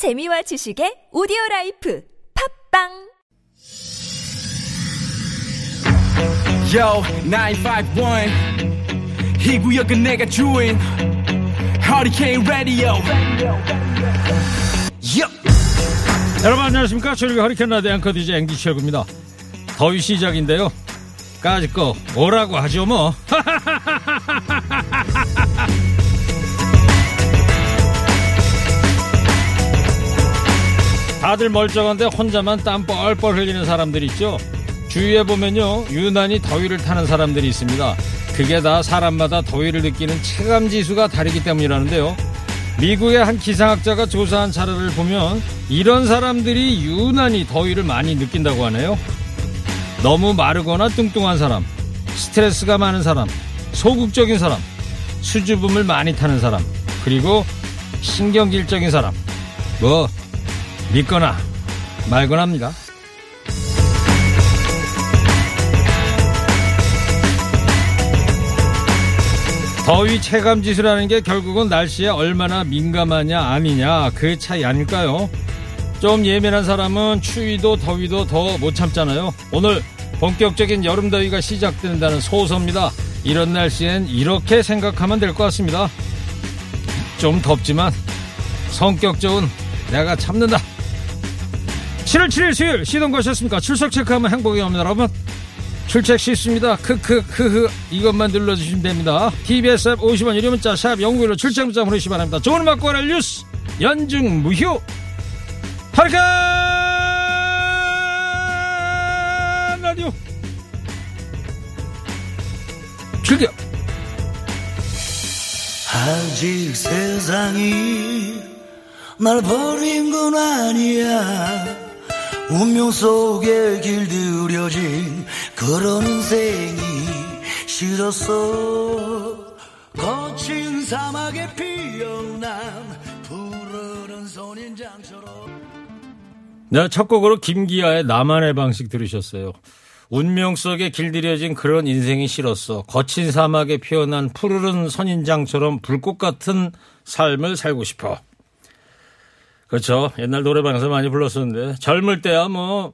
재미와 지식의 오디오 라이프 팟빵 Yo, 951. 이 구역은 내가 주인. Hurricane Radio. Yup. 여러분 안녕하십니까 최일구의 허리케인 라디오 앵커 DJ 앵디 최일구입니다 더위 시작인데요 까짓 거 뭐라고 하죠 뭐 다들 멀쩡한데 혼자만 땀 뻘뻘 흘리는 사람들 있죠 주위에 보면요 유난히 더위를 타는 사람들이 있습니다 그게 다 사람마다 더위를 느끼는 체감 지수가 다르기 때문이라는데요 미국의 한 기상학자가 조사한 자료를 보면 이런 사람들이 유난히 더위를 많이 느낀다고 하네요. 너무 마르거나 뚱뚱한 사람, 스트레스가 많은 사람, 소극적인 사람, 수줍음을 많이 타는 사람, 그리고 신경질적인 사람. 뭐 믿거나 말거나 합니다. 더위 체감 지수라는 게 결국은 날씨에 얼마나 민감하냐 아니냐 그 차이 아닐까요? 좀 예민한 사람은 추위도 더위도 더 못 참잖아요. 오늘 본격적인 여름 더위가 시작된다는 소서입니다. 이런 날씨엔 이렇게 생각하면 될 것 같습니다. 좀 덥지만 성격 좋은 내가 참는다. 7월 7일 수요일 시동 거셨습니까? 출석 체크하면 행복이 옵니다. 여러분 출첵 쉽습니다. 크크크흐 이것만 눌러주시면 됩니다. TBS 앱 50원 유료 문자 샵 영구일로 출첵 문자 보내주시기 바랍니다. 좋은 음악 고할 뉴스 연중 무휴 하리칸 라디오 즐겨 아직 세상이 날 버린 건 아니야 운명 속에 길들여진 그런 인생이 싫었어 거친 사막에 피어난 푸르른 선인장처럼 네, 첫 곡으로 김기아의 나만의 방식 들으셨어요. 운명 속에 길들여진 그런 인생이 싫었어. 거친 사막에 피어난 푸르른 선인장처럼 불꽃 같은 삶을 살고 싶어. 그렇죠. 옛날 노래방에서 많이 불렀었는데 젊을 때야 뭐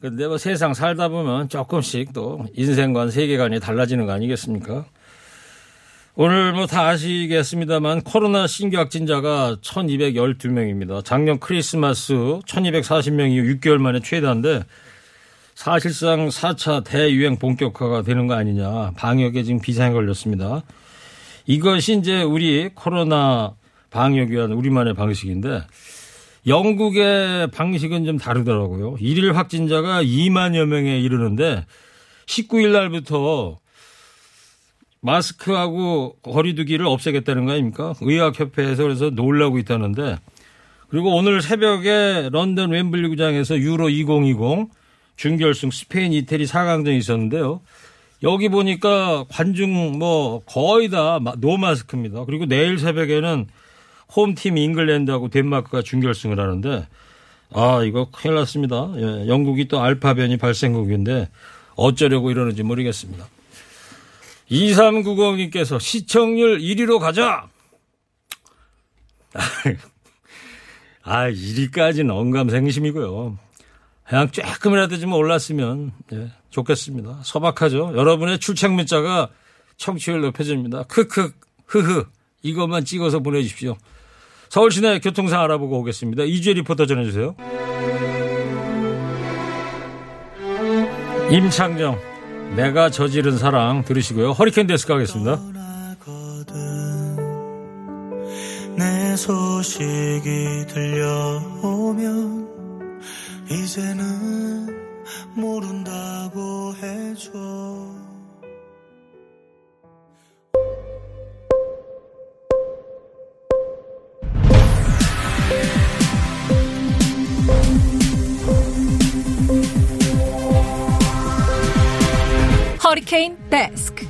근데 뭐 세상 살다 보면 조금씩 또 인생관 세계관이 달라지는 거 아니겠습니까? 오늘 뭐 다 아시겠습니다만 코로나 신규 확진자가 1212명입니다. 작년 크리스마스 1240명 이후 6개월 만에 최다인데 사실상 4차 대유행 본격화가 되는 거 아니냐. 방역에 지금 비상이 걸렸습니다. 이것이 이제 우리 코로나 방역 위한 우리만의 방식인데 영국의 방식은 좀 다르더라고요. 일일 확진자가 2만여 명에 이르는데 19일 날부터 마스크하고 거리두기를 없애겠다는 거 아닙니까? 의학협회에서 그래서 놀라고 있다는데 그리고 오늘 새벽에 런던 웸블리 구장에서 유로 2020 준결승 스페인 이태리 4강전이 있었는데요. 여기 보니까 관중 뭐 거의 다 no 마스크입니다. 그리고 내일 새벽에는 홈팀 잉글랜드하고 덴마크가 준결승을 하는데 아 이거 큰일 났습니다. 예, 영국이 또 알파 변이 발생국인데 어쩌려고 이러는지 모르겠습니다. 2390님께서 시청률 1위로 가자. 아 1위까지는 언감생심이고요. 그냥 조금이라도 좀 올랐으면 예, 좋겠습니다. 소박하죠. 여러분의 출첵 문자가 청취율 높여줍니다. 크크 흐흐 이것만 찍어서 보내주십시오. 서울 시내 교통상황 알아보고 오겠습니다. 이주혜 리포터 전해주세요. 임창정, 내가 저지른 사랑 들으시고요. 허리케인 데스크 하겠습니다. 내 소식이 들려오면 이제는 모른다고 해줘 허리케인 데스크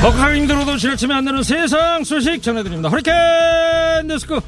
벅하게 힘들어도 지나치면 안 되는 세상 소식 전해드립니다. 허리케인 데스크.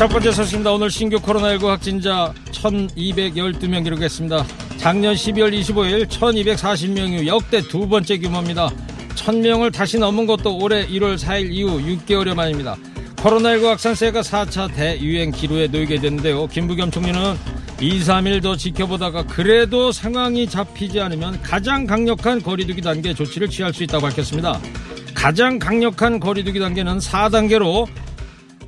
첫 번째 소식입니다. 오늘 신규 코로나19 확진자 1212명 기록했습니다. 작년 12월 25일 1240명 이후 역대 두 번째 규모입니다. 1000명을 다시 넘은 것도 올해 1월 4일 이후 6개월여 만입니다. 코로나19 확산세가 4차 대유행 기로에 놓이게 됐는데요. 김부겸 총리는 2, 3일 더 지켜보다가 그래도 상황이 잡히지 않으면 가장 강력한 거리두기 단계 조치를 취할 수 있다고 밝혔습니다. 가장 강력한 거리두기 단계는 4단계로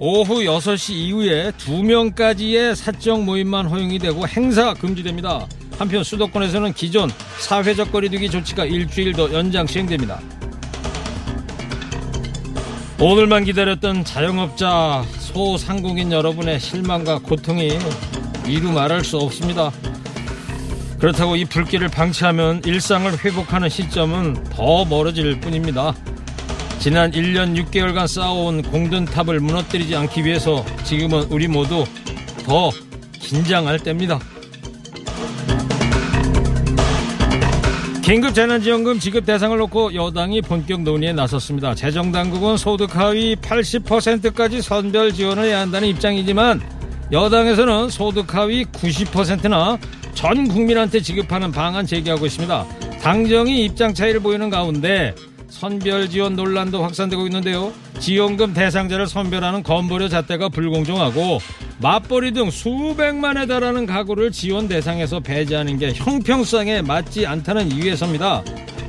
오후 6시 이후에 2명까지의 사적 모임만 허용이 되고 행사 금지됩니다. 한편 수도권에서는 기존 사회적 거리두기 조치가 일주일 더 연장 시행됩니다. 오늘만 기다렸던 자영업자 소상공인 여러분의 실망과 고통이 이루 말할 수 없습니다. 그렇다고 이 불길을 방치하면 일상을 회복하는 시점은 더 멀어질 뿐입니다. 지난 1년 6개월간 쌓아온 공든탑을 무너뜨리지 않기 위해서 지금은 우리 모두 더 긴장할 때입니다. 긴급 재난지원금 지급 대상을 놓고 여당이 본격 논의에 나섰습니다. 재정당국은 소득 하위 80%까지 선별 지원을 해야 한다는 입장이지만 여당에서는 소득 하위 90%나 전 국민한테 지급하는 방안 제기하고 있습니다. 당정이 입장 차이를 보이는 가운데 선별 지원 논란도 확산되고 있는데요. 지원금 대상자를 선별하는 건보료 잣대가 불공정하고 맞벌이 등 수백만에 달하는 가구를 지원 대상에서 배제하는 게 형평성에 맞지 않다는 이유에서입니다.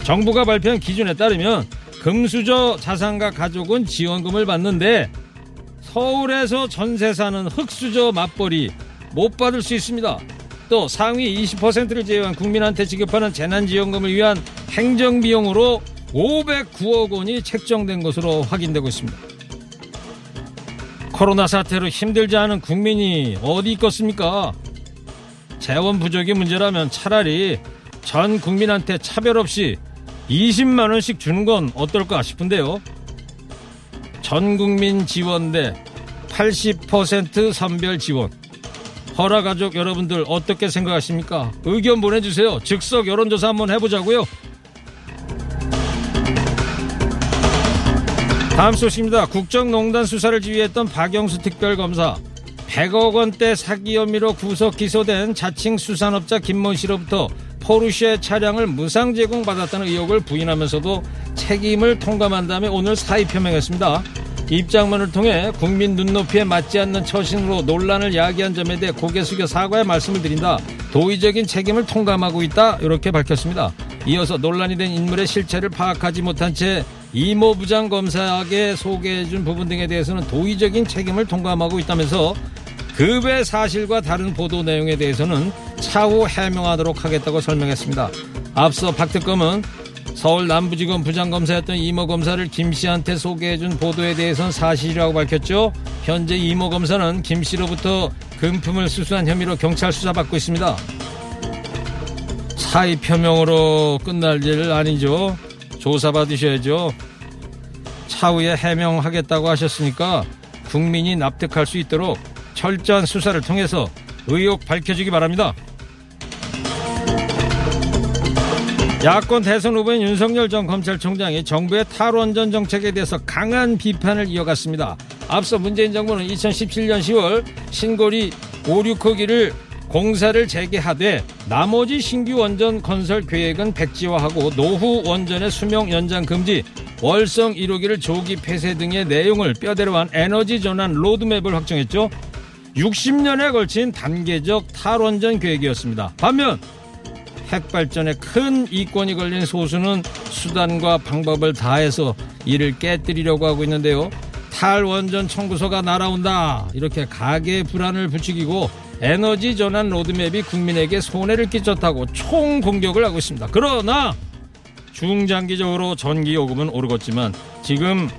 정부가 발표한 기준에 따르면 금수저 자산가 가족은 지원금을 받는데 서울에서 전세 사는 흑수저 맞벌이 못 받을 수 있습니다. 또 상위 20%를 제외한 국민한테 지급하는 재난지원금을 위한 행정비용으로 509억 원이 책정된 것으로 확인되고 있습니다. 코로나 사태로 힘들지 않은 국민이 어디 있겠습니까? 재원 부족이 문제라면 차라리 전 국민한테 차별 없이 20만 원씩 주는 건 어떨까 싶은데요. 전 국민 지원대 80% 선별 지원. 허라 가족 여러분들 어떻게 생각하십니까? 의견 보내주세요. 즉석 여론조사 한번 해보자고요. 다음 소식입니다. 국정농단 수사를 지휘했던 박영수 특별검사 100억 원대 사기 혐의로 구속 기소된 자칭 수산업자 김모 씨로부터 포르쉐 차량을 무상 제공받았다는 의혹을 부인하면서도 책임을 통감한 다음에 오늘 사의 표명했습니다. 입장문을 통해 국민 눈높이에 맞지 않는 처신으로 논란을 야기한 점에 대해 고개 숙여 사과의 말씀을 드린다. 도의적인 책임을 통감하고 있다. 이렇게 밝혔습니다. 이어서 논란이 된 인물의 실체를 파악하지 못한 채 이모 부장 검사에게 소개해준 부분 등에 대해서는 도의적인 책임을 통감하고 있다면서 그 외 사실과 다른 보도 내용에 대해서는 차후 해명하도록 하겠다고 설명했습니다. 앞서 박 특검은 서울 남부지검 부장검사였던 이모 검사를 김 씨한테 소개해준 보도에 대해서는 사실이라고 밝혔죠. 현재 이모 검사는 김 씨로부터 금품을 수수한 혐의로 경찰 수사받고 있습니다. 사의 표명으로 끝날 일 아니죠. 조사받으셔야죠. 차후에 해명하겠다고 하셨으니까 국민이 납득할 수 있도록 철저한 수사를 통해서 의혹 밝혀주기 바랍니다. 야권 대선 후보인 윤석열 전 검찰총장이 정부의 탈원전 정책에 대해서 강한 비판을 이어갔습니다. 앞서 문재인 정부는 2017년 10월 신고리 5, 6호기를 공사를 재개하되 나머지 신규 원전 건설 계획은 백지화하고 노후 원전의 수명 연장 금지, 월성 1호기를 조기 폐쇄 등의 내용을 뼈대로 한 에너지 전환 로드맵을 확정했죠. 60년에 걸친 단계적 탈원전 계획이었습니다. 반면 핵발전에 큰 이권이 걸린 소수는 수단과 방법을 다해서 이를 깨뜨리려고 하고 있는데요. 탈원전 청구서가 날아온다. 이렇게 가계 불안을 부추기고 에너지 전환 로드맵이 국민에게 손해를 끼쳤다고 총 공격을 하고 있습니다. 그러나 중장기적으로 전기 요금은 오르겠지만 지금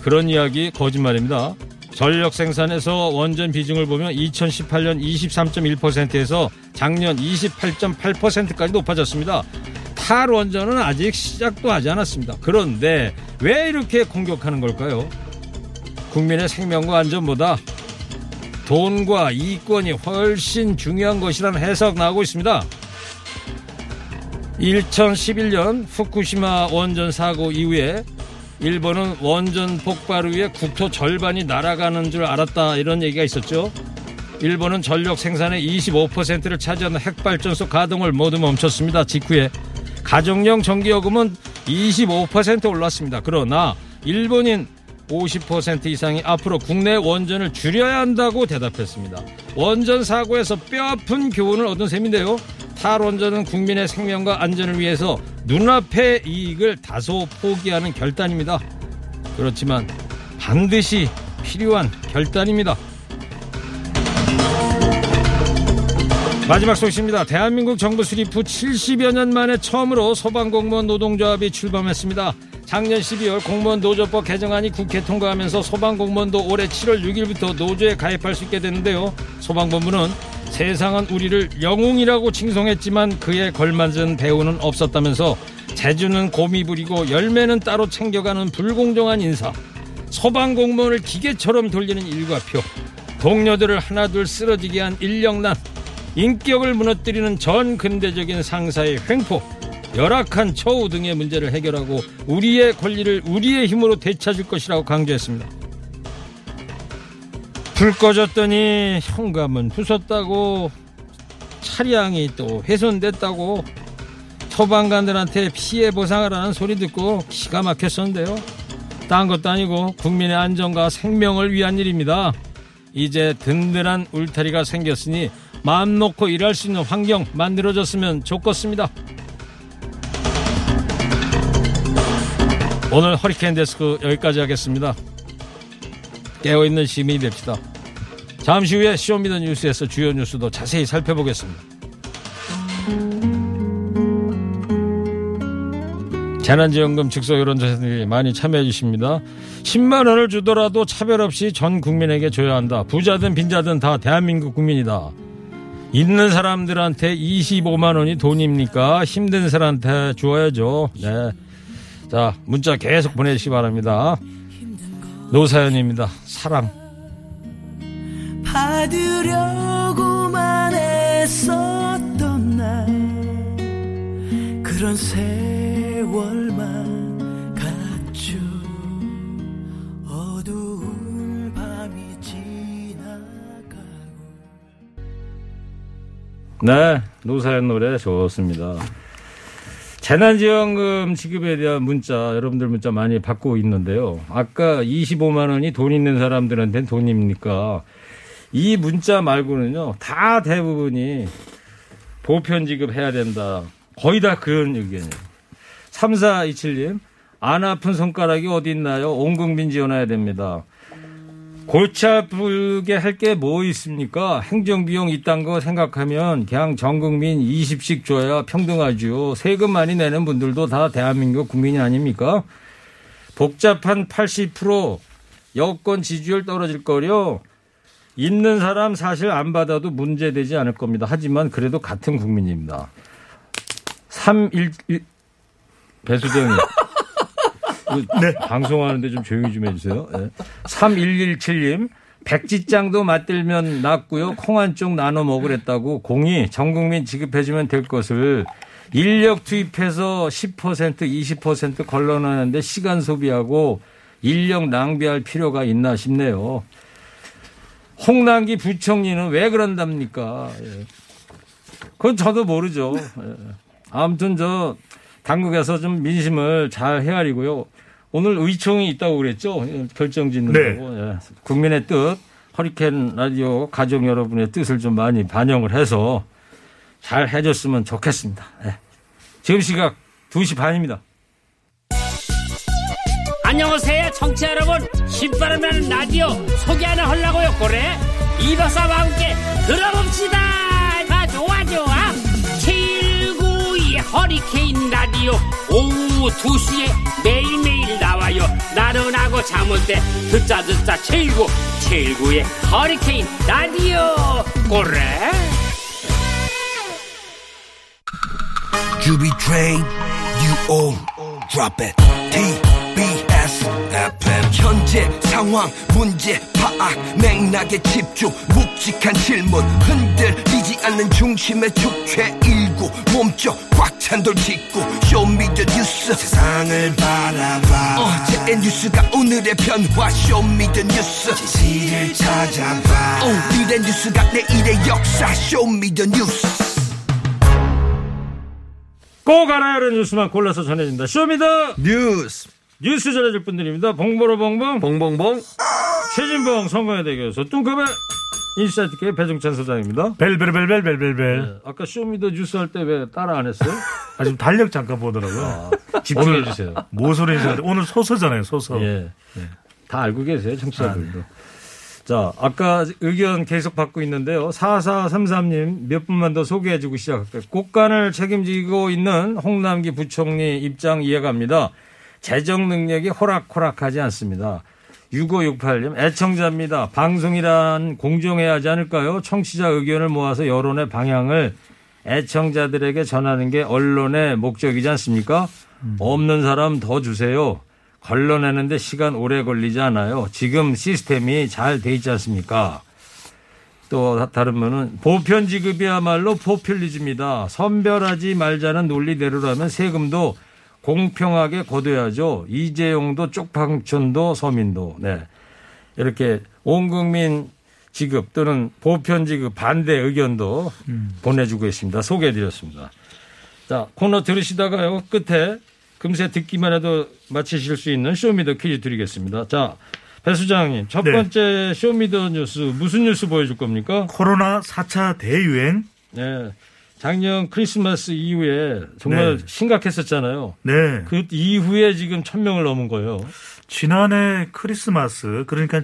그런 이야기 거짓말입니다. 전력 생산에서 원전 비중을 보면 2018년 23.1%에서 작년 28.8%까지 높아졌습니다. 탈원전은 아직 시작도 하지 않았습니다. 그런데 왜 이렇게 공격하는 걸까요? 국민의 생명과 안전보다 돈과 이권이 훨씬 중요한 것이라는 해석 나오고 있습니다. 2011년 후쿠시마 원전 사고 이후에 일본은 원전 폭발 후에 국토 절반이 날아가는 줄 알았다 이런 얘기가 있었죠. 일본은 전력 생산의 25%를 차지하는 핵발전소 가동을 모두 멈췄습니다. 직후에 가정용 전기요금은 25% 올랐습니다. 그러나 일본인 50% 이상이 앞으로 국내 원전을 줄여야 한다고 대답했습니다. 원전 사고에서 뼈아픈 교훈을 얻은 셈인데요. 탈원전은 국민의 생명과 안전을 위해서 눈앞의 이익을 다소 포기하는 결단입니다. 그렇지만 반드시 필요한 결단입니다. 마지막 소식입니다. 대한민국 정부 수립 후 70여 년 만에 처음으로 소방공무원 노동조합이 출범했습니다. 작년 12월 공무원 노조법 개정안이 국회 통과하면서 소방공무원도 올해 7월 6일부터 노조에 가입할 수 있게 되는데요. 소방본부는 세상은 우리를 영웅이라고 칭송했지만 그에 걸맞은 배우는 없었다면서 재주는 곰이 부리고 열매는 따로 챙겨가는 불공정한 인사 소방공무원을 기계처럼 돌리는 일과표 동료들을 하나둘 쓰러지게 한 인력난 인격을 무너뜨리는 전 근대적인 상사의 횡포 열악한 처우 등의 문제를 해결하고 우리의 권리를 우리의 힘으로 되찾을 것이라고 강조했습니다. 불 꺼졌더니 현관문 부쉈다고 차량이 또 훼손됐다고 소방관들한테 피해 보상을 하는 소리 듣고 기가 막혔었는데요. 딴 것도 아니고 국민의 안전과 생명을 위한 일입니다. 이제 든든한 울타리가 생겼으니 마음 놓고 일할 수 있는 환경 만들어졌으면 좋겠습니다. 오늘 허리케인 데스크 여기까지 하겠습니다. 깨어있는 시민이 됩시다. 잠시 후에 show me the 뉴스에서 주요 뉴스도 자세히 살펴보겠습니다. 재난지원금 즉석 여론조사들이 많이 참여해 주십니다. 10만 원을 주더라도 차별 없이 전 국민에게 줘야 한다. 부자든 빈자든 다 대한민국 국민이다. 있는 사람들한테 25만 원이 돈입니까? 힘든 사람한테 주어야죠. 네. 자, 문자 계속 보내주시기 바랍니다. 노사연입니다. 사랑. 받으려고만 했었던 날 그런 세월만 갔죠 어두운 밤이 지나가고 네, 노사연 노래 좋습니다. 재난지원금 지급에 대한 문자, 여러분들 문자 많이 받고 있는데요. 아까 25만 원이 돈 있는 사람들한테는 돈입니까? 이 문자 말고는요, 다 대부분이 보편 지급해야 된다. 거의 다 그런 의견이에요. 3427님, 안 아픈 손가락이 어디 있나요? 온 국민 지원해야 됩니다. 골치 아프게 할 게 뭐 있습니까? 행정비용 이딴 거 생각하면 그냥 전 국민 20씩 줘야 평등하죠. 세금 많이 내는 분들도 다 대한민국 국민이 아닙니까? 복잡한 80% 여권 지지율 떨어질 거려. 있는 사람 사실 안 받아도 문제되지 않을 겁니다. 하지만 그래도 같은 국민입니다. 311 배수정이 네. 방송하는데 좀 조용히 좀 해주세요. 네. 3117님, 백지장도 맞들면 낫고요. 콩 한 쪽 나눠 먹으랬다고 공이 전 국민 지급해주면 될 것을 인력 투입해서 10% 20% 걸러내는데 시간 소비하고 인력 낭비할 필요가 있나 싶네요. 홍남기 부총리는 왜 그런답니까? 예. 그건 저도 모르죠. 예. 아무튼 저 당국에서 좀 민심을 잘 헤아리고요. 오늘 의총이 있다고 그랬죠. 결정 짓는 네. 거고. 예. 국민의 뜻, 허리케인 라디오 가족 여러분의 뜻을 좀 많이 반영을 해서 잘 해줬으면 좋겠습니다. 예. 지금 시각 2시 반입니다. 안녕하세요 청취자 여러분 신바람 나는 라디오 소개 하나 하려고요 그래 이박사와 함께 들어봅시다 아 좋아 좋아 792 허리케인 라 디오 오후 2시에 매일매일 나와요. 나른하고 잠올때 듣자 듣자 79 79의 허리케인 라디오. 그래? Juby trade, you all drop it. TBS FM 현재 상황 문제 파악 맥락에 집중 묵 묵직한 질문. 흔들리지 않는 중심의 축제 일구. 몸쪽 꽉 찬 돌 짚고 쇼미더 뉴스. 세상을 바라봐. 어제의 뉴스가 오늘의 변화 쇼미더 뉴스. 진실을 찾아봐. 오늘의 뉴스가 내일의 역사 쇼미더 뉴스. 꼭 알아야 하는 뉴스만 골라서 전해진다. show me the! 뉴스 뉴스 전해줄 분들입니다. 봉보로 봉봉, 봉봉봉 최진봉 성공회대 교수 뚱커벨 인사이트케이 배종찬 소장입니다. 벨벨벨벨벨벨. 네, 아까 show me the 뉴스 할 때 왜 따라 안 했어요? 아, 지금 달력 잠깐 보더라고요. 집중해 주세요. 뭐 소리인지 알았는데 오늘 소서잖아요, 소서. 예. 다 알고 계세요, 청취자들도. 자, 아까 의견 계속 받고 있는데요. 4433님 몇 분만 더 소개해 주고 시작할게요. 곳간을 책임지고 있는 홍남기 부총리 입장 이해갑니다. 재정 능력이 호락호락하지 않습니다. 6568님 애청자입니다. 방송이란 공정해야 하지 않을까요? 청취자 의견을 모아서 여론의 방향을 애청자들에게 전하는 게 언론의 목적이지 않습니까? 없는 사람 더 주세요. 걸러내는데 시간 오래 걸리지 않아요. 지금 시스템이 잘 돼 있지 않습니까? 또 다- 다른 분은 보편 지급이야말로 포퓰리즘이다. 선별하지 말자는 논리대로라면 세금도 공평하게 거둬야죠. 이재용도 쪽방촌도 서민도. 네. 이렇게 온 국민 지급 또는 보편 지급 반대 의견도 보내주고 있습니다. 소개해드렸습니다. 자, 코너 들으시다가요, 끝에 금세 듣기만 해도 맞히실 수 있는 show me the 퀴즈 드리겠습니다. 자, 배 소장님, 첫 네. 번째 show me the 뉴스, 무슨 뉴스 보여줄 겁니까? 코로나 4차 대유행. 네. 작년 크리스마스 이후에 정말 네. 심각했었잖아요. 네. 그 이후에 지금 천 명을 넘은 거예요. 지난해 크리스마스, 그러니까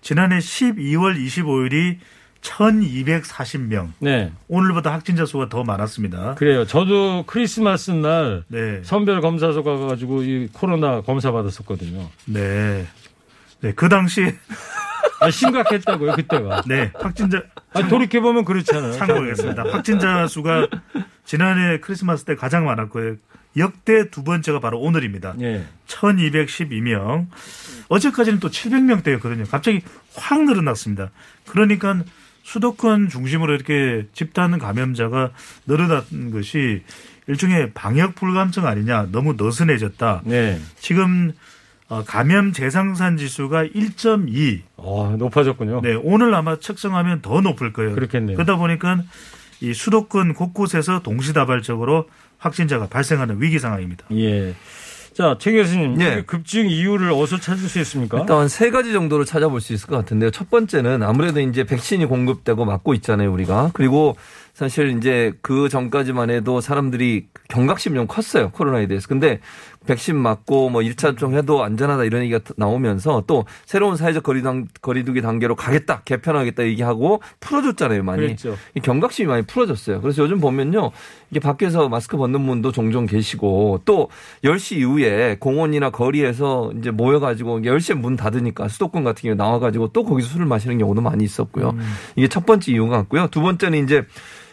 지난해 12월 25일이 1240명. 네. 오늘보다 확진자 수가 더 많았습니다. 그래요. 저도 크리스마스 날 네. 선별 검사소 가가지고 이 코로나 검사 받았었거든요. 네. 네. 그 당시, 아, 심각했다고요, 그때가. 네. 확진자, 아, 돌이켜 보면 그렇잖아요. 참고하겠습니다. 확진자 수가 지난해 크리스마스 때 가장 많았고요. 역대 두 번째가 바로 오늘입니다. 예. 1212명. 어제까지는 또 700명대였거든요. 갑자기 확 늘어났습니다. 그러니까 수도권 중심으로 이렇게 집단 감염자가 늘어난 것이 일종의 방역 불감증 아니냐. 너무 느슨해졌다. 네. 지금 어, 감염 재상산 지수가 1.2. 어, 높아졌군요. 네, 오늘 아마 측정하면 더 높을 거예요. 그렇겠네요. 그러다 보니까 이 수도권 곳곳에서 동시다발적으로 확진자가 발생하는 위기 상황입니다. 예. 자, 최 교수님. 예. 급증 이유를 어디서 찾을 수 있습니까? 일단 세 가지 정도로 찾아볼 수 있을 것 같은데요. 첫 번째는 아무래도 이제 백신이 공급되고 맞고 있잖아요, 우리가. 그리고 사실 이제 그 전까지만 해도 사람들이 경각심이 좀 컸어요, 코로나에 대해서. 근데 백신 맞고 뭐 1차 접종 해도 안전하다 이런 얘기가 나오면서 또 새로운 사회적 거리당, 거리두기 단계로 가겠다, 개편하겠다 얘기하고 풀어줬잖아요, 많이. 그랬죠. 이 경각심이 많이 풀어졌어요. 그래서 요즘 보면요. 이게 밖에서 마스크 벗는 분도 종종 계시고 또 10시 이후에 공원이나 거리에서 이제 모여가지고 10시에 문 닫으니까 수도권 같은 경우에 나와가지고 또 거기서 술을 마시는 경우도 많이 있었고요. 이게 첫 번째 이유가 같고요. 두 번째는 이제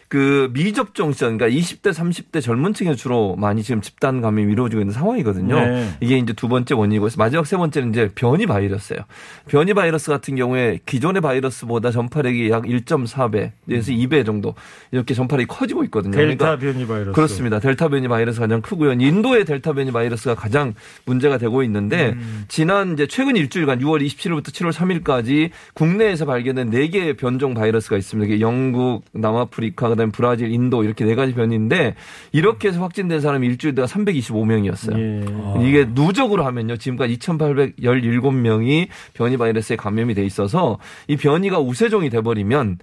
그 미접종 시절, 그러니까 20대, 30대 젊은 층에 주로 많이 지금 집단 감염이 이루어지고 있는 상황이거든요. 네. 이게 이제 두 번째 원인이고 마지막 세 번째는 이제 변이 바이러스예요. 변이 바이러스 같은 경우에 기존의 바이러스보다 전파력이 약 1.4배, 에서 2배 정도 이렇게 전파력이 커지고 있거든요. 델타 그러니까 변이 바이러스. 그렇습니다. 델타 변이 바이러스가 가장 크고요. 인도의 델타 변이 바이러스가 가장 문제가 되고 있는데 지난 이제 최근 일주일간 6월 27일부터 7월 3일까지 국내에서 발견된 4개의 변종 바이러스가 있습니다. 이게 영국, 남아프리카, 그다음에 브라질, 인도 이렇게 네 가지 변인데 이렇게 해서 확진된 사람이 일주일 동안 325명이었어요. 예. 이게 누적으로 하면요. 지금까지 2,817명이 변이 바이러스에 감염이 돼 있어서 이 변이가 우세종이 돼버리면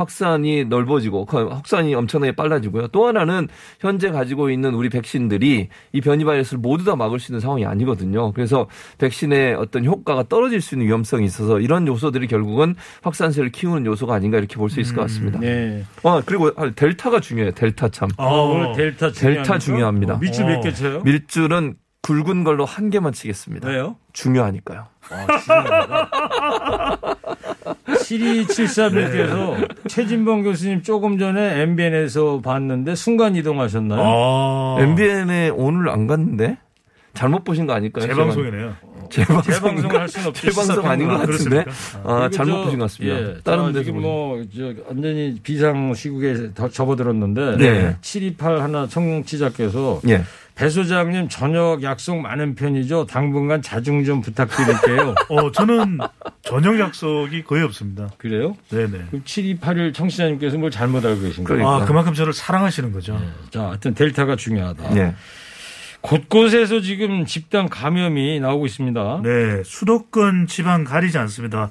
확산이 넓어지고 그 확산이 엄청나게 빨라지고요. 또 하나는 현재 가지고 있는 우리 백신들이 이 변이 바이러스를 모두 다 막을 수 있는 상황이 아니거든요. 그래서 백신의 어떤 효과가 떨어질 수 있는 위험성이 있어서 이런 요소들이 결국은 확산세를 키우는 요소가 아닌가 이렇게 볼 수 있을 것 같습니다. 네. 아, 그리고 델타가 중요해요. 델타 참. 아, 오늘 델타 델타 중요합니다. 밑줄 몇개 어. 쳐요? 밀줄은 굵은 걸로 한 개만 치겠습니다. 왜요? 중요하니까요. 7273님께서 최진봉 교수님 조금 전에 MBN에서 봤는데 순간 이동하셨나요? 아, MBN에 오늘 안 갔는데 잘못 보신 거 아닐까요? 재방송이네요. 재방송 재방송을 할 수는 없죠. 재방송 아닌 것 그렇습니까? 같은데 아, 잘못 저, 보신 것 같습니다. 예, 다른 자, 데서 지금. 뭐, 저, 완전히 비상 시국에 더 접어들었는데. 네. 728 하나 청취자께서. 예. 배 소장님 저녁 약속 많은 편이죠. 당분간 자중 좀 부탁드릴게요. 어, 저는 저녁 약속이 거의 없습니다. 그래요? 네네. 그럼 7281 청취자님께서 뭘 잘못 알고 계신 거예요? 그러니까. 아, 그만큼 저를 사랑하시는 거죠. 자, 하여튼 델타가 중요하다. 예. 곳곳에서 지금 집단 감염이 나오고 있습니다. 네, 수도권 지방 가리지 않습니다.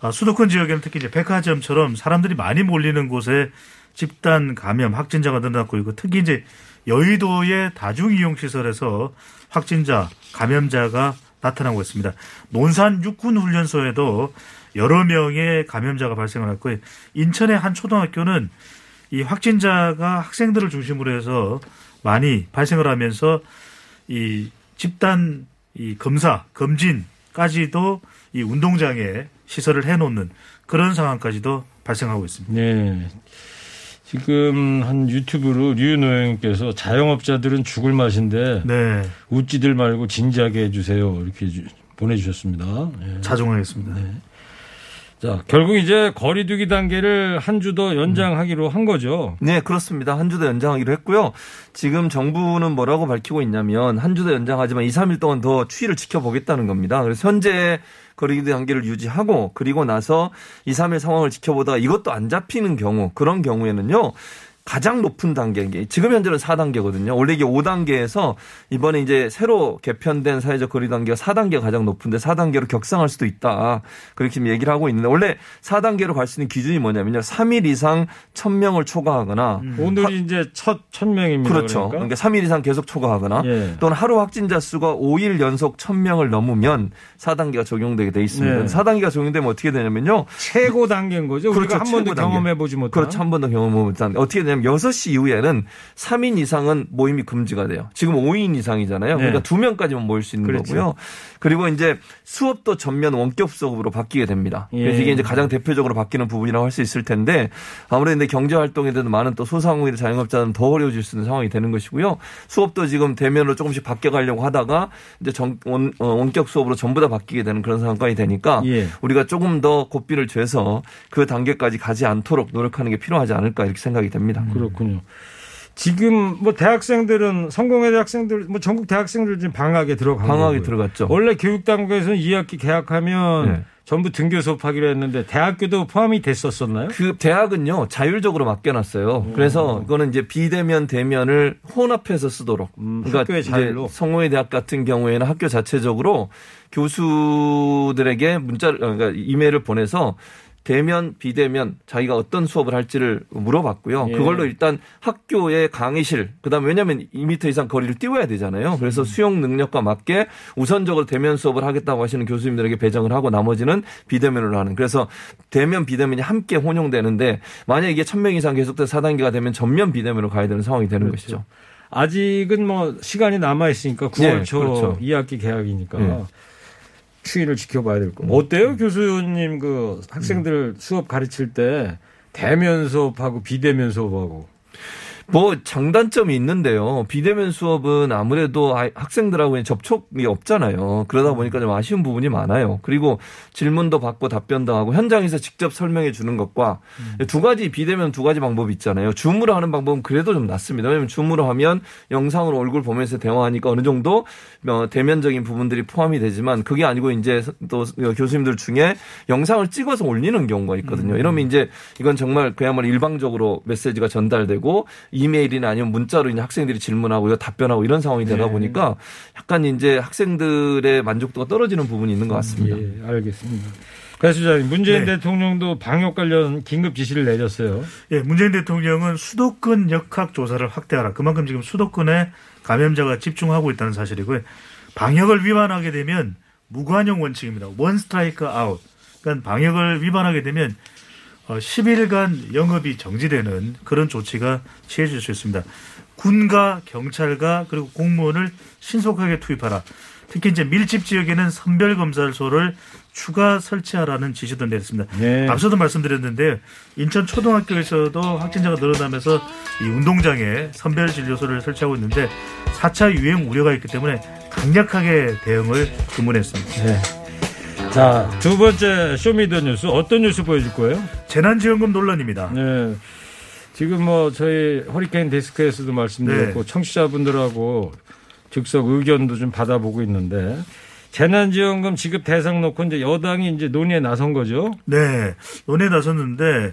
아, 수도권 지역에는 특히 이제 백화점처럼 사람들이 많이 몰리는 곳에 집단 감염 확진자가 늘어났고 있고 특히 이제 여의도의 다중이용시설에서 확진자 감염자가 나타나고 있습니다. 논산 육군훈련소에도 여러 명의 감염자가 발생을 했고 인천의 한 초등학교는 이 확진자가 학생들을 중심으로 해서 많이 발생을 하면서 이 집단 이 검사 검진까지도 이 운동장에 시설을 해놓는 그런 상황까지도 발생하고 있습니다. 네. 지금 한 유튜브로 류노영님께서 자영업자들은 죽을 맛인데 네, 웃지들 말고 진지하게 해주세요. 이렇게 주- 보내주셨습니다. 예. 자중하겠습니다. 자, 결국 이제 거리두기 단계를 한 주 더 연장하기로 한 거죠. 네, 그렇습니다. 한 주 더 연장하기로 했고요. 지금 정부는 뭐라고 밝히고 있냐면 한 주 더 연장하지만 2, 3일 동안 더 추이를 지켜보겠다는 겁니다. 그래서 현재 거리두기 단계를 유지하고 그리고 나서 2, 3일 상황을 지켜보다가 이것도 안 잡히는 경우 그런 경우에는요. 가장 높은 단계, 게 지금 현재는 4단계거든요. 원래 이게 5단계에서 이번에 이제 새로 개편된 사회적 거리 단계가 4단계가 가장 높은데 4단계로 격상할 수도 있다. 그렇게 지금 얘기를 하고 있는데 원래 4단계로 갈 수 있는 기준이 뭐냐면요. 3일 이상 1000명을 초과하거나 오늘이 이제 첫 천명입니다. 그렇죠. 그러니까. 그러니까 3일 이상 계속 초과하거나 예. 또는 하루 확진자 수가 5일 연속 1000명을 넘으면 4단계가 적용되게 돼 있습니다. 네. 4단계가 적용되면 어떻게 되냐면요. 최고 단계인 거죠. 그렇죠. 우리가 한 번도. 경험해 보지 못한. 그렇죠. 한 번도 경험해 못한. 어떻게 되냐면 6시 이후에는 3인 이상은 모임이 금지가 돼요. 지금 5인 이상이잖아요. 네. 그러니까 2명까지만 모일 수 있는 그렇죠. 거고요. 그리고 이제 수업도 전면 원격 수업으로 바뀌게 됩니다. 그래서 예. 이게 이제 가장 대표적으로 바뀌는 부분이라고 할 수 있을 텐데 아무래도 경제 활동에 대한 많은 또 소상공인 자영업자는 더 어려워질 수 있는 상황이 되는 것이고요. 수업도 지금 대면으로 조금씩 바뀌어 가려고 하다가 이제 정, 원, 어, 원격 수업으로 전부 다 바뀌게 되는 그런 상황이 되니까 예. 우리가 조금 더 고삐를 죄서 그 단계까지 가지 않도록 노력하는 게 필요하지 않을까 이렇게 생각이 됩니다. 그렇군요. 지금 뭐 대학생들은 성공회 대학생들 뭐 전국 대학생들 지금 방학에 들어간 방학에 거고요. 들어갔죠. 원래 교육 당국에서는 2학기 개학하면 네. 전부 등교 수업하기로 했는데 대학교도 포함이 됐었었나요? 그 대학은요 자율적으로 맡겨놨어요. 그래서 이거는 이제 비대면 대면을 혼합해서 쓰도록. 음, 그러니까 학교의 자율로? 성모의 대학 같은 경우에는 학교 자체적으로 교수들에게 문자를 그러니까 이메일을 보내서 대면 비대면 자기가 어떤 수업을 할지를 물어봤고요. 예. 그걸로 일단 학교의 강의실 그다음 에 왜냐하면 2미터 이상 거리를 띄워야 되잖아요. 음. 그래서 수용 능력과 맞게 우선적으로 대면 수업을 하겠다고 하시는 교수님들에게 배정을 하고 나머지는 비대면으로 하는. 그래서 대면 비대면이 함께 혼용되는데 만약 이게 1000명 이상 계속돼서 4단계가 되면 전면 비대면으로 가야 되는 상황이 되는 그렇죠. 것이죠. 아직은 뭐 시간이 남아 있으니까 9월 네, 초 그렇죠. 2학기 개학이니까 네. 추이를 지켜봐야 될 거. 어때요, 교수님 그 학생들 수업 가르칠 때 대면 수업하고 비대면 수업하고 뭐 장단점이 있는데요. 비대면 수업은 아무래도 아이- 학생들하고의 접촉이 없잖아요. 그러다 보니까 좀 아쉬운 부분이 많아요. 그리고 질문도 받고 답변도 하고 현장에서 직접 설명해 주는 것과 두 가지 비대면 두 가지 방법이 있잖아요. 줌으로 하는 방법은 그래도 좀 낫습니다. 왜냐하면 줌으로 하면 영상으로 얼굴 보면서 대화하니까 어느 정도 어, 대면적인 부분들이 포함이 되지만 그게 아니고 이제 또 교수님들 중에 영상을 찍어서 올리는 경우가 있거든요. 이러면 이제 이건 정말 그야말로 일방적으로 메시지가 전달되고 이메일이나 아니면 문자로 이제 학생들이 질문하고 이거 답변하고 이런 상황이 되다 네. 보니까 약간 이제 학생들의 만족도가 떨어지는 부분이 있는 것 같습니다. 예, 알겠습니다. 배 소장님, 문재인 네. 대통령도 방역 관련 긴급 지시를 내렸어요. 예, 문재인 대통령은 수도권 역학 조사를 확대하라. 그만큼 지금 수도권에 감염자가 집중하고 있다는 사실이고요. 방역을 위반하게 되면 무관용 원칙입니다. one 스트라이크 아웃. 그러니까 방역을 위반하게 되면 어, 10일간 영업이 정지되는 그런 조치가 취해질 수 있습니다. 군과 경찰과 그리고 공무원을 신속하게 투입하라. 특히 이제 밀집 지역에는 선별 검사소를 추가 설치하라는 지시도 내렸습니다. 네. 앞서도 말씀드렸는데 인천 초등학교에서도 확진자가 늘어나면서 이 운동장에 선별 진료소를 설치하고 있는데 4차 유행 우려가 있기 때문에 강력하게 대응을 주문했습니다. 네. 자, 두 번째 쇼미더뉴스 어떤 뉴스 보여줄 거예요? 재난지원금 논란입니다. 네. 지금 뭐 저희 허리케인 데스크에서도 말씀드렸고 네. 청취자분들하고 즉석 의견도 좀 받아보고 있는데 재난지원금 지급 대상 놓고 이제 여당이 이제 논의에 나선 거죠. 네, 논의에 나섰는데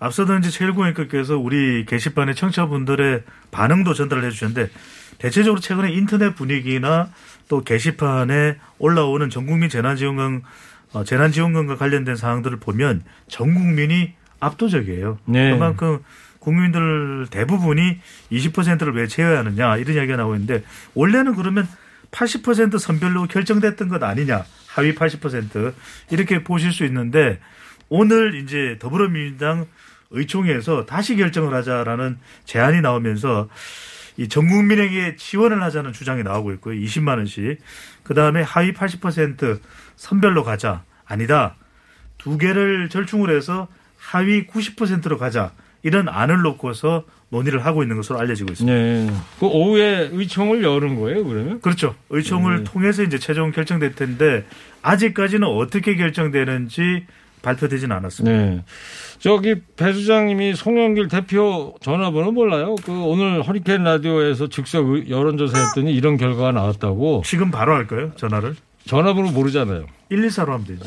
앞서도 이제 최일구님께서 우리 게시판에 청취자분들의 반응도 전달을 해주셨는데 대체적으로 최근에 인터넷 분위기나 또 게시판에 올라오는 전국민 재난지원금 어, 재난지원금과 관련된 사항들을 보면 전 국민이 압도적이에요. 네. 그만큼 국민들 대부분이 20%를 왜 채워야 하느냐 이런 이야기가 나오고 있는데 원래는 그러면 80% 선별로 결정됐던 것 아니냐 하위 80% 이렇게 보실 수 있는데 오늘 이제 더불어민주당 의총에서 다시 결정을 하자라는 제안이 나오면서 이 전 국민에게 지원을 하자는 주장이 나오고 있고요. 20만 원씩. 그다음에 하위 80% 선별로 가자. 아니다. 두 개를 절충을 해서 하위 90%로 가자. 이런 안을 놓고서 논의를 하고 있는 것으로 알려지고 있습니다. 네. 그 오후에 의총을 여는 거예요, 그러면? 그렇죠. 의총을 통해서 이제 최종 결정될 텐데 아직까지는 어떻게 결정되는지 발표되지는 않았습니다. 네. 저기 배 수장님이 송영길 대표 전화번호 몰라요? 그 오늘 허리케인 라디오에서 즉석 의- 여론조사 했더니 이런 결과가 나왔다고. 지금 바로 할까요? 전화를? 전화번호 모르잖아요. 114로 하면 되죠.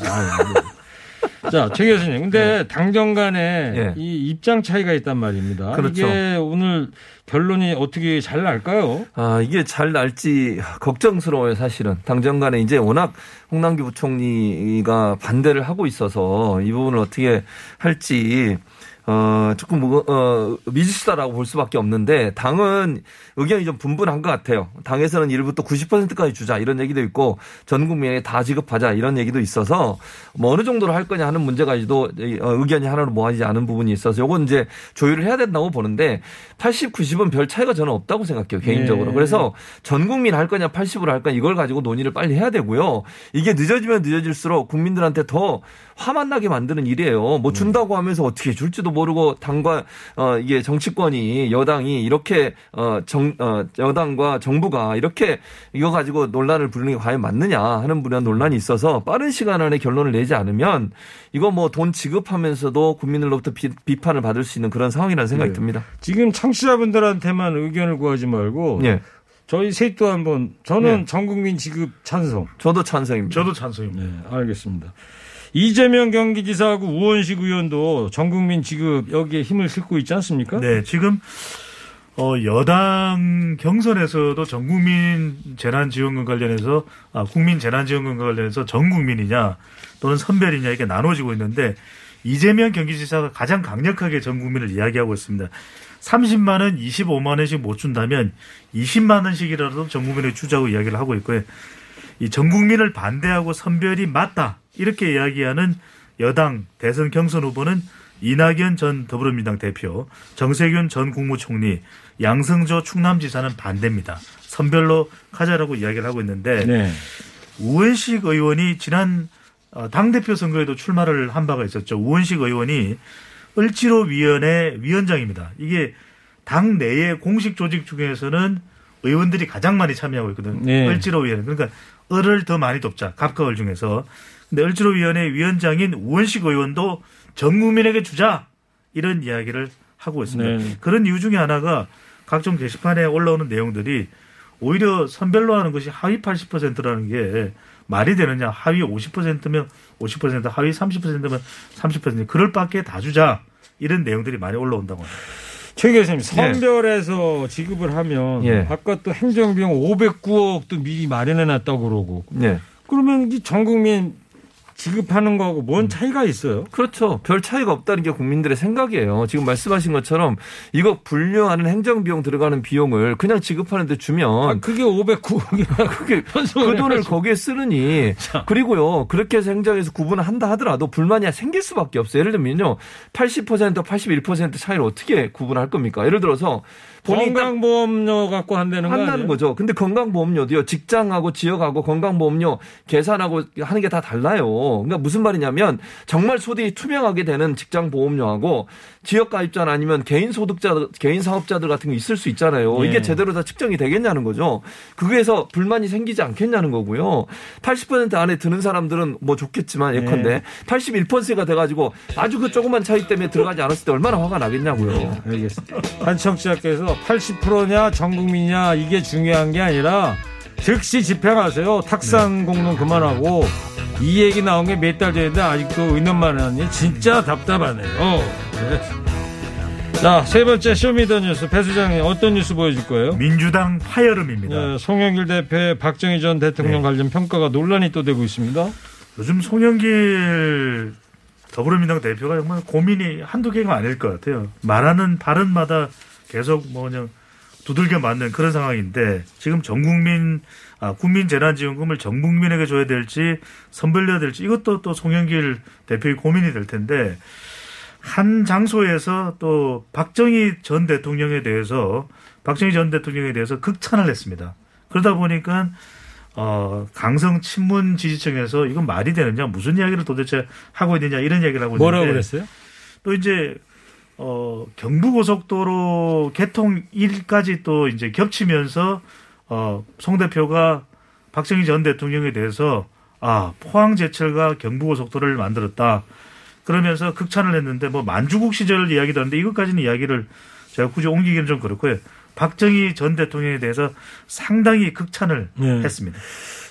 자, 최 교수님. 근데 당정 간에 예. 이 입장 차이가 있단 말입니다. 그렇죠. 이게 오늘 결론이 어떻게 잘 날까요? 아, 이게 잘 날지 걱정스러워요, 사실은. 당정 간에 이제 워낙 홍남기 부총리가 반대를 하고 있어서 이 부분을 어떻게 할지 어, 조금, 무- 어, 미지수다라고 볼 수밖에 없는데, 당은 의견이 좀 분분한 것 같아요. 당에서는 1부터 90%까지 주자, 이런 얘기도 있고, 전 국민에게 다 지급하자, 이런 얘기도 있어서, 뭐 어느 정도로 할 거냐 하는 문제까지도 이, 어, 의견이 하나로 모아지지 않은 부분이 있어서, 요건 이제 조율을 해야 된다고 보는데, 80, 90은 별 차이가 저는 없다고 생각해요, 개인적으로. 네. 그래서 전 국민 할 거냐, 80으로 할 거냐, 이걸 가지고 논의를 빨리 해야 되고요. 이게 늦어지면 늦어질수록 국민들한테 더 화만 나게 만드는 일이에요. 뭐 준다고 하면서 어떻게 줄지도 모르고 당과 어 이게 정치권이 여당이 이렇게 어정 어, 여당과 정부가 이렇게 이거 가지고 논란을 부르는 게 과연 맞느냐 하는 분야 논란이 있어서 빠른 시간 안에 결론을 내지 않으면 이거 뭐 돈 지급하면서도 국민들로부터 비, 비판을 받을 수 있는 그런 상황이라는 생각이 네. 듭니다. 지금 청취자분들한테만 의견을 구하지 말고 예. 저희 셋도 한번 저는 네. 전국민 지급 찬성. 저도 찬성입니다. 저도 찬성입니다. 네, 알겠습니다. 이재명 경기지사하고 우원식 의원도 전국민 지급 여기에 힘을 싣고 있지 않습니까? 네, 지금 어, 여당 경선에서도 전국민 재난지원금 관련해서 아, 국민 재난지원금 관련해서 전 국민이냐 또는 선별이냐 이게 나눠지고 있는데 이재명 경기지사가 가장 강력하게 전 국민을 이야기하고 있습니다. 30만 원, 25만 원씩 못 준다면 20만 원씩이라도 전 국민에 주자고 이야기를 하고 있고요. 이 전 국민을 반대하고 선별이 맞다 이렇게 이야기하는 여당 대선 경선 후보는 이낙연 전 더불어민주당 대표, 정세균 전 국무총리, 양승조 충남지사는 반대입니다. 선별로 가자라고 이야기를 하고 있는데 네. 우원식 의원이 지난 어, 당대표 선거에도 출마를 한 바가 있었죠. 우원식 의원이 을지로위원회 위원장입니다. 이게 당 내의 공식 조직 중에서는 의원들이 가장 많이 참여하고 있거든요. 네. 을지로위원회. 그러니까 을을 더 많이 돕자. 갑과 을 중에서. 근데 을지로위원회 위원장인 우원식 의원도 전 국민에게 주자. 이런 이야기를 하고 있습니다. 네. 그런 이유 중에 하나가 각종 게시판에 올라오는 내용들이 오히려 선별로 하는 것이 하위 80%라는 게 말이 되느냐. 하위 50%면 50%, 하위 30%면 30%. 그럴 밖에 다 주자. 이런 내용들이 많이 올라온다고 합니다. 최 교수님 선별해서 지급을 하면 예. 아까 또 행정비용 509억도 미리 마련해 놨다고 그러고 네. 그러면 이 전 국민 지급하는 거하고 뭔 차이가 있어요? 그렇죠. 별 차이가 없다는 게 국민들의 생각이에요. 지금 말씀하신 것처럼 이거 분류하는 행정비용 들어가는 비용을 그냥 지급하는데 주면 아, 그게 509억이나 그게 그 돈을 거기에 쓰느니 그리고요 그렇게 해서 행정에서 구분을 한다 하더라도 불만이 생길 수밖에 없어요. 예를 들면요 80% 81% 차이를 어떻게 구분할 겁니까? 예를 들어서 건강보험료 갖고 한다는 거 한다는? 거죠. 근데 건강보험료도요 직장하고 지역하고 건강보험료 계산하고 하는 게 다 달라요. 그러니까 무슨 말이냐면 정말 소득이 투명하게 되는 직장 보험료하고 지역 가입자 아니면 개인 소득자 개인 사업자들 같은 거 있을 수 있잖아요. 예. 이게 제대로 다 측정이 되겠냐는 거죠. 그거에서 불만이 생기지 않겠냐는 거고요. 80% 안에 드는 사람들은 뭐 좋겠지만 예컨대 81%가 돼 가지고 아주 그 조그만 차이 때문에 들어가지 않았을 때 얼마나 화가 나겠냐고요. 알겠습니다. 한 청취자께서 80%냐 전 국민이냐 이게 중요한 게 아니라 즉시 집행하세요. 탁상 공론 그만하고 이 얘기 나온 게 몇 달 전인데 아직도 의논만 하니 진짜 답답하네요. 네. 자, 세 번째 쇼미더뉴스 배 수장님 어떤 뉴스 보여줄 거예요? 민주당 파열음입니다. 네, 송영길 대표의 박정희 전 대통령 네. 관련 평가가 논란이 또 되고 있습니다. 요즘 송영길 더불어민주당 대표가 정말 고민이 한두 개가 아닐 것 같아요. 말하는 발언마다 계속 뭐 그냥 두들겨 맞는 그런 상황인데 지금 전 국민 아, 국민 재난지원금을 전 국민에게 줘야 될지 선별해야 될지 이것도 또 송영길 대표의 고민이 될 텐데 한 장소에서 또 박정희 전 대통령에 대해서 박정희 전 대통령에 대해서 극찬을 했습니다. 그러다 보니까 어, 강성 친문 지지층에서 이건 말이 되느냐 무슨 이야기를 도대체 하고 있느냐 이런 이야기를 하고 있는데 뭐라고 그랬어요? 또 이제 어 경부고속도로 개통일까지 또 이제 겹치면서 어 송 대표가 박정희 전 대통령에 대해서 아 포항제철과 경부고속도로를 만들었다 그러면서 극찬을 했는데 뭐 만주국 시절 이야기도 하는데 이것까지는 이야기를 제가 굳이 옮기기는 좀 그렇고요 박정희 전 대통령에 대해서 상당히 극찬을 네. 했습니다.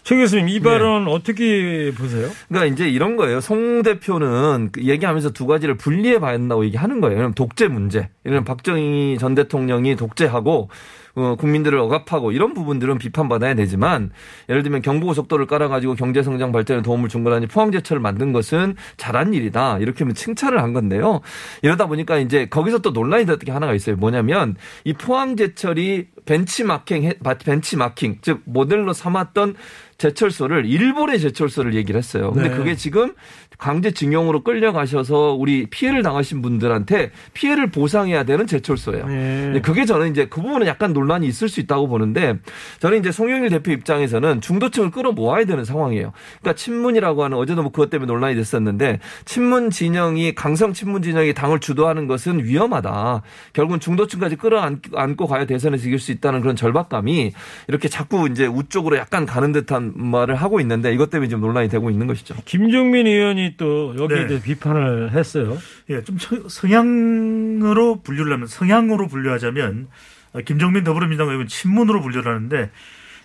최 교수님 이 발언 어떻게 보세요? 그러니까 이제 이런 거예요. 송 대표는 그 얘기하면서 두 가지를 분리해 봐야 한다고 얘기하는 거예요. 독재 문제. 이런 박정희 전 대통령이 독재하고 어, 국민들을 억압하고 이런 부분들은 비판받아야 되지만 예를 들면 경부고속도로를 깔아가지고 경제성장 발전에 도움을 준 거라니 포항제철을 만든 것은 잘한 일이다. 이렇게 하면 칭찬을 한 건데요. 이러다 보니까 이제 거기서 또 논란이 됐던 게 하나가 있어요. 뭐냐면 이 포항제철이 벤치마킹, 해- 벤치마킹, 즉 모델로 삼았던 제철소를 일본의 제철소를 얘기를 했어요. 근데 네. 그게 지금 강제징용으로 끌려가셔서 우리 피해를 당하신 분들한테 피해를 보상해야 되는 제철소예요. 네. 근데 그게 저는 이제 그 부분은 약간 논란이 있을 수 있다고 보는데 저는 이제 송영일 대표 입장에서는 중도층을 끌어 모아야 되는 상황이에요. 그러니까 친문이라고 하는 어제도 뭐 그것 때문에 논란이 됐었는데 친문 진영이 강성 친문 진영이 당을 주도하는 것은 위험하다. 결국은 중도층까지 끌어안고 가야 대선에서 이길 수 있다는 그런 절박감이 이렇게 자꾸 이제 우쪽으로 약간 가는 듯한 말을 하고 있는데 이것 때문에 지금 논란이 되고 있는 것이죠. 김종민 의원이 또 여기에 네. 대해 비판을 했어요. 예, 좀 성- 성향으로 분류를 하면 성향으로 분류하자면 어, 김종민 더불어민주당 의원 친문으로 분류를 하는데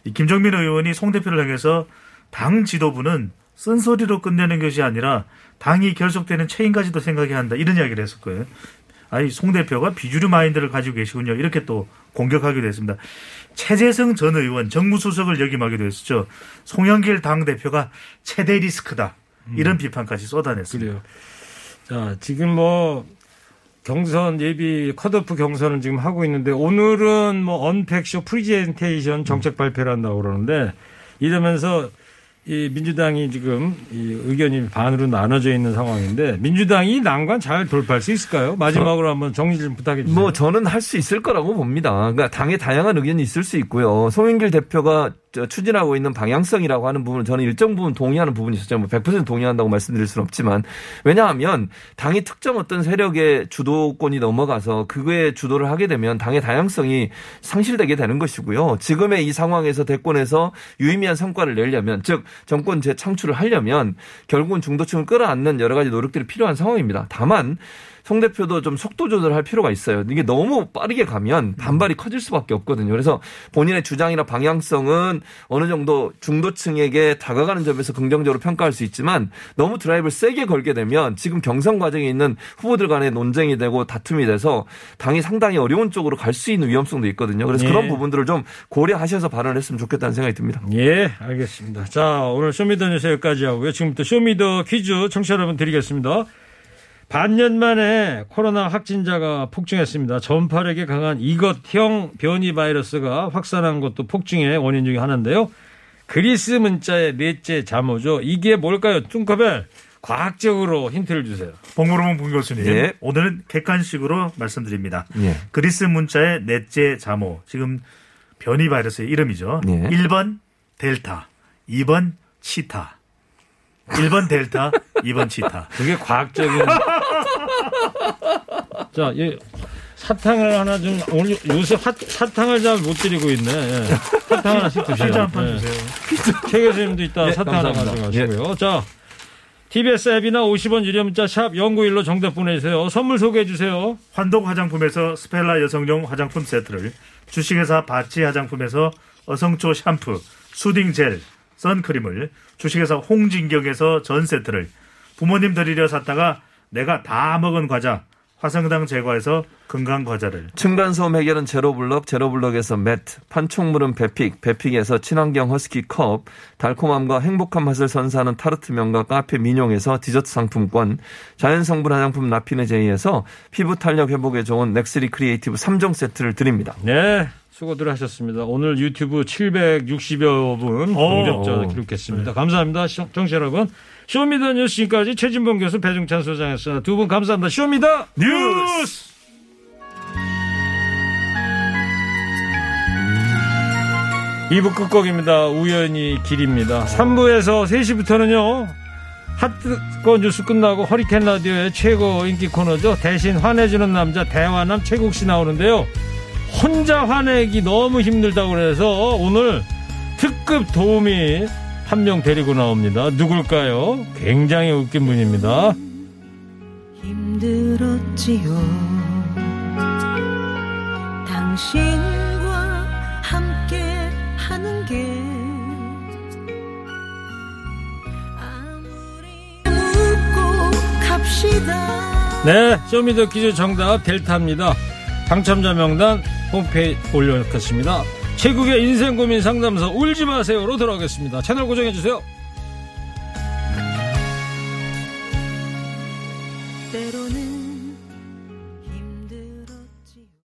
이 김종민 의원이 송 대표를 향해서 당 지도부는 쓴소리로 끝내는 것이 아니라 당이 결속되는 책임까지도 생각해야 한다 이런 이야기를 했을 거예요. 아니 송 대표가 비주류 마인드를 가지고 계시군요. 이렇게 또 공격하기도 했습니다. 최재성 전 의원 정무수석을 역임하기도 했었죠. 송영길 당 대표가 최대 리스크다 이런 비판까지 쏟아냈습니다. 그래요. 자, 지금 뭐 경선 예비 컷오프 경선을 지금 하고 있는데 오늘은 뭐 unpack쇼 프리젠테이션 정책 발표를 한다고 그러는데 이러면서 이 민주당이 지금 이 의견이 반으로 나눠져 있는 상황인데 민주당이 난관 잘 돌파할 수 있을까요? 마지막으로 한번 정리 좀 부탁해 주세요. 뭐 저는 할 수 있을 거라고 봅니다. 그러니까 당의 다양한 의견이 있을 수 있고요. 송영길 대표가 저 추진하고 있는 방향성이라고 하는 부분은 저는 일정 부분 동의하는 부분이 있었죠. 뭐100% 동의한다고 말씀드릴 수는 없지만 왜냐하면 당이 특정 어떤 세력의 주도권이 넘어가서 그거에 주도를 하게 되면 당의 다양성이 상실되게 되는 것이고요. 지금의 이 상황에서 대권에서 유의미한 성과를 내려면 즉 정권 재창출을 하려면 결국은 중도층을 끌어안는 여러 가지 노력들이 필요한 상황입니다. 다만 송 대표도 좀 속도 조절할 필요가 있어요. 이게 너무 빠르게 가면 반발이 커질 수밖에 없거든요. 그래서 본인의 주장이나 방향성은 어느 정도 중도층에게 다가가는 점에서 긍정적으로 평가할 수 있지만 너무 드라이브를 세게 걸게 되면 지금 경선 과정에 있는 후보들 간의 논쟁이 되고 다툼이 돼서 당이 상당히 어려운 쪽으로 갈 수 있는 위험성도 있거든요. 그래서 예. 그런 부분들을 좀 고려하셔서 발언을 했으면 좋겠다는 생각이 듭니다. 예, 알겠습니다. 자, 오늘 show me the 뉴스 여기까지 하고요. 지금부터 show me the 퀴즈 청취자 여러분 드리겠습니다. 반년 만에 코로나 확진자가 폭증했습니다. 전파력이 강한 이것형 변이 바이러스가 확산한 것도 폭증의 원인 중에 하나인데요. 그리스 문자의 넷째 자모죠. 이게 뭘까요? 뚱커벨 과학적으로 힌트를 주세요. 봉무르문 분 교수님. 예. 오늘은 객관식으로 말씀드립니다. 예. 그리스 문자의 넷째 자모. 지금 변이 바이러스의 이름이죠. 예. 1번 델타, 2번 치타. 1번 델타, 2번 치타. 그게 과학적인. 자, 이 사탕을 하나 좀 오늘 요새 화- 사탕을 잘 못 드리고 있네. 예. 사탕 하나씩 드세요. 피자 한판 예. 주세요. 최 교수님도 이따 네, 사탕 하나. 가져가시고요. 자, TBS 앱이나 50원 유료 문자 샵 0915 정답 보내주세요. 선물 소개해 주세요. 한독 화장품에서 스펠라 여성용 화장품 세트를, 주식회사 바치 화장품에서 어성초 샴푸, soothing 젤, 선크림을, 주식회사 홍진경에서 전 세트를, 부모님 드리려 샀다가 내가 다 먹은 과자, 화성당 제과에서 건강 과자를, 층간소음 해결은 제로블럭, 제로블럭에서 매트, 판촉물은 베픽, 베픽에서 친환경 husk 컵, 달콤함과 행복한 맛을 선사하는 타르트 명가 카페 민용에서 디저트 상품권, 자연성분 화장품 라피네 제이에서 피부 탄력 회복에 좋은 넥스리 크리에이티브 3종 세트를 드립니다. 네. 수고들 하셨습니다. 오늘 유튜브 760여 분 동접자 오. 기록했습니다. 감사합니다. 시- 청취자 여러분. 쇼미더뉴스 지금까지 최진봉 교수 배중찬 소장이었습니다. 두 분 감사합니다. 쇼미더 뉴스! 이부 끝곡입니다. 우연히 길입니다. 3부에서 3시부터는요. 핫거 뉴스 끝나고 허리케인 라디오의 최고 인기 코너죠. 대신 화내주는 남자 대화남 최국 씨 나오는데요. 혼자 화내기 너무 힘들다고 그래서 오늘 특급 도우미 한 명 데리고 나옵니다. 누굴까요? 굉장히 웃긴 분입니다. 힘들었지요 당신과 함께 하는 게 아무리 묻고 갑시다 네, 쇼미더 퀴즈 정답 델타입니다. 당첨자 명단 홈페이지 올려놓겠습니다. 최국의 인생 고민 상담소 울지 마세요로 돌아오겠습니다. 채널 고정해주세요.